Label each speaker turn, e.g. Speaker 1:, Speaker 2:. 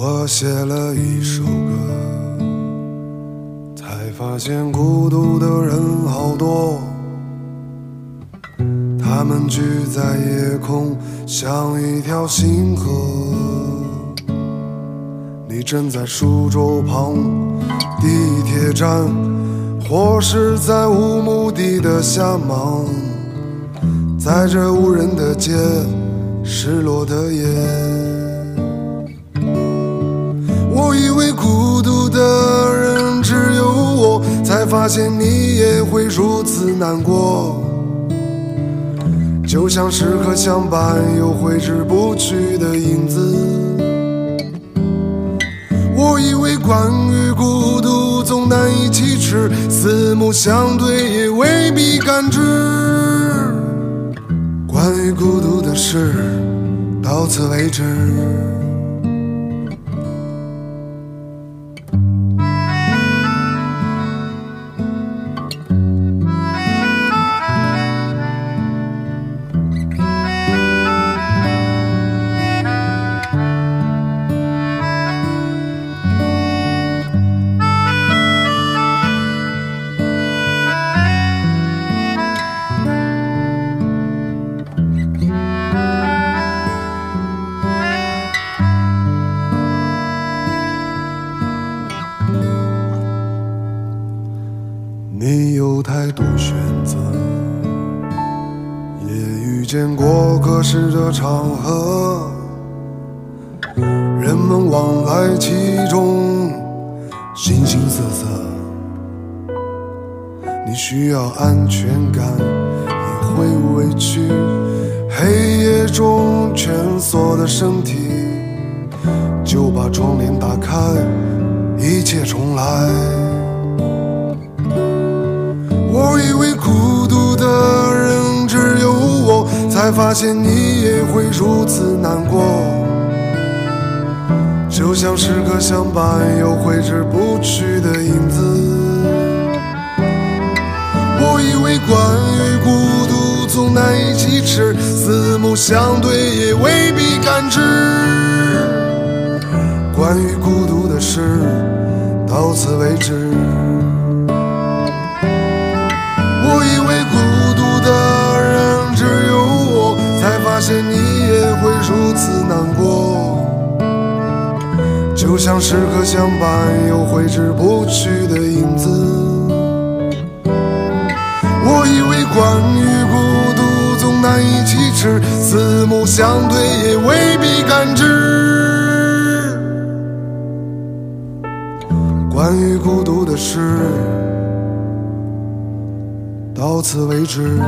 Speaker 1: 我写了一首歌，才发现孤独的人好多。他们聚在夜空，像一条星河。你站在书桌旁，地铁站，或是在无目的的瞎忙，在这无人的街，失落的夜。的人只有我，才发现你也会如此难过。就像时刻相伴又挥之不去的影子。我以为关于孤独总难以启齿，四目相对也未必感知。关于孤独的事，到此为止。有太多选择，也遇见过各式的场合，人们往来其中，形形色色。你需要安全感，也会委屈。黑夜中蜷缩的身体，就把窗帘打开，一切重来。才发现你也会如此难过。就像时刻相伴又挥之不去的影子。我以为关于孤独总难以启齿，四目相对也未必感知。关于孤独的事，到此为止。就像时刻相伴又挥之不去的影子。我以为关于孤独总难以启齿，四目相对也未必感知。关于孤独的事。到此为止。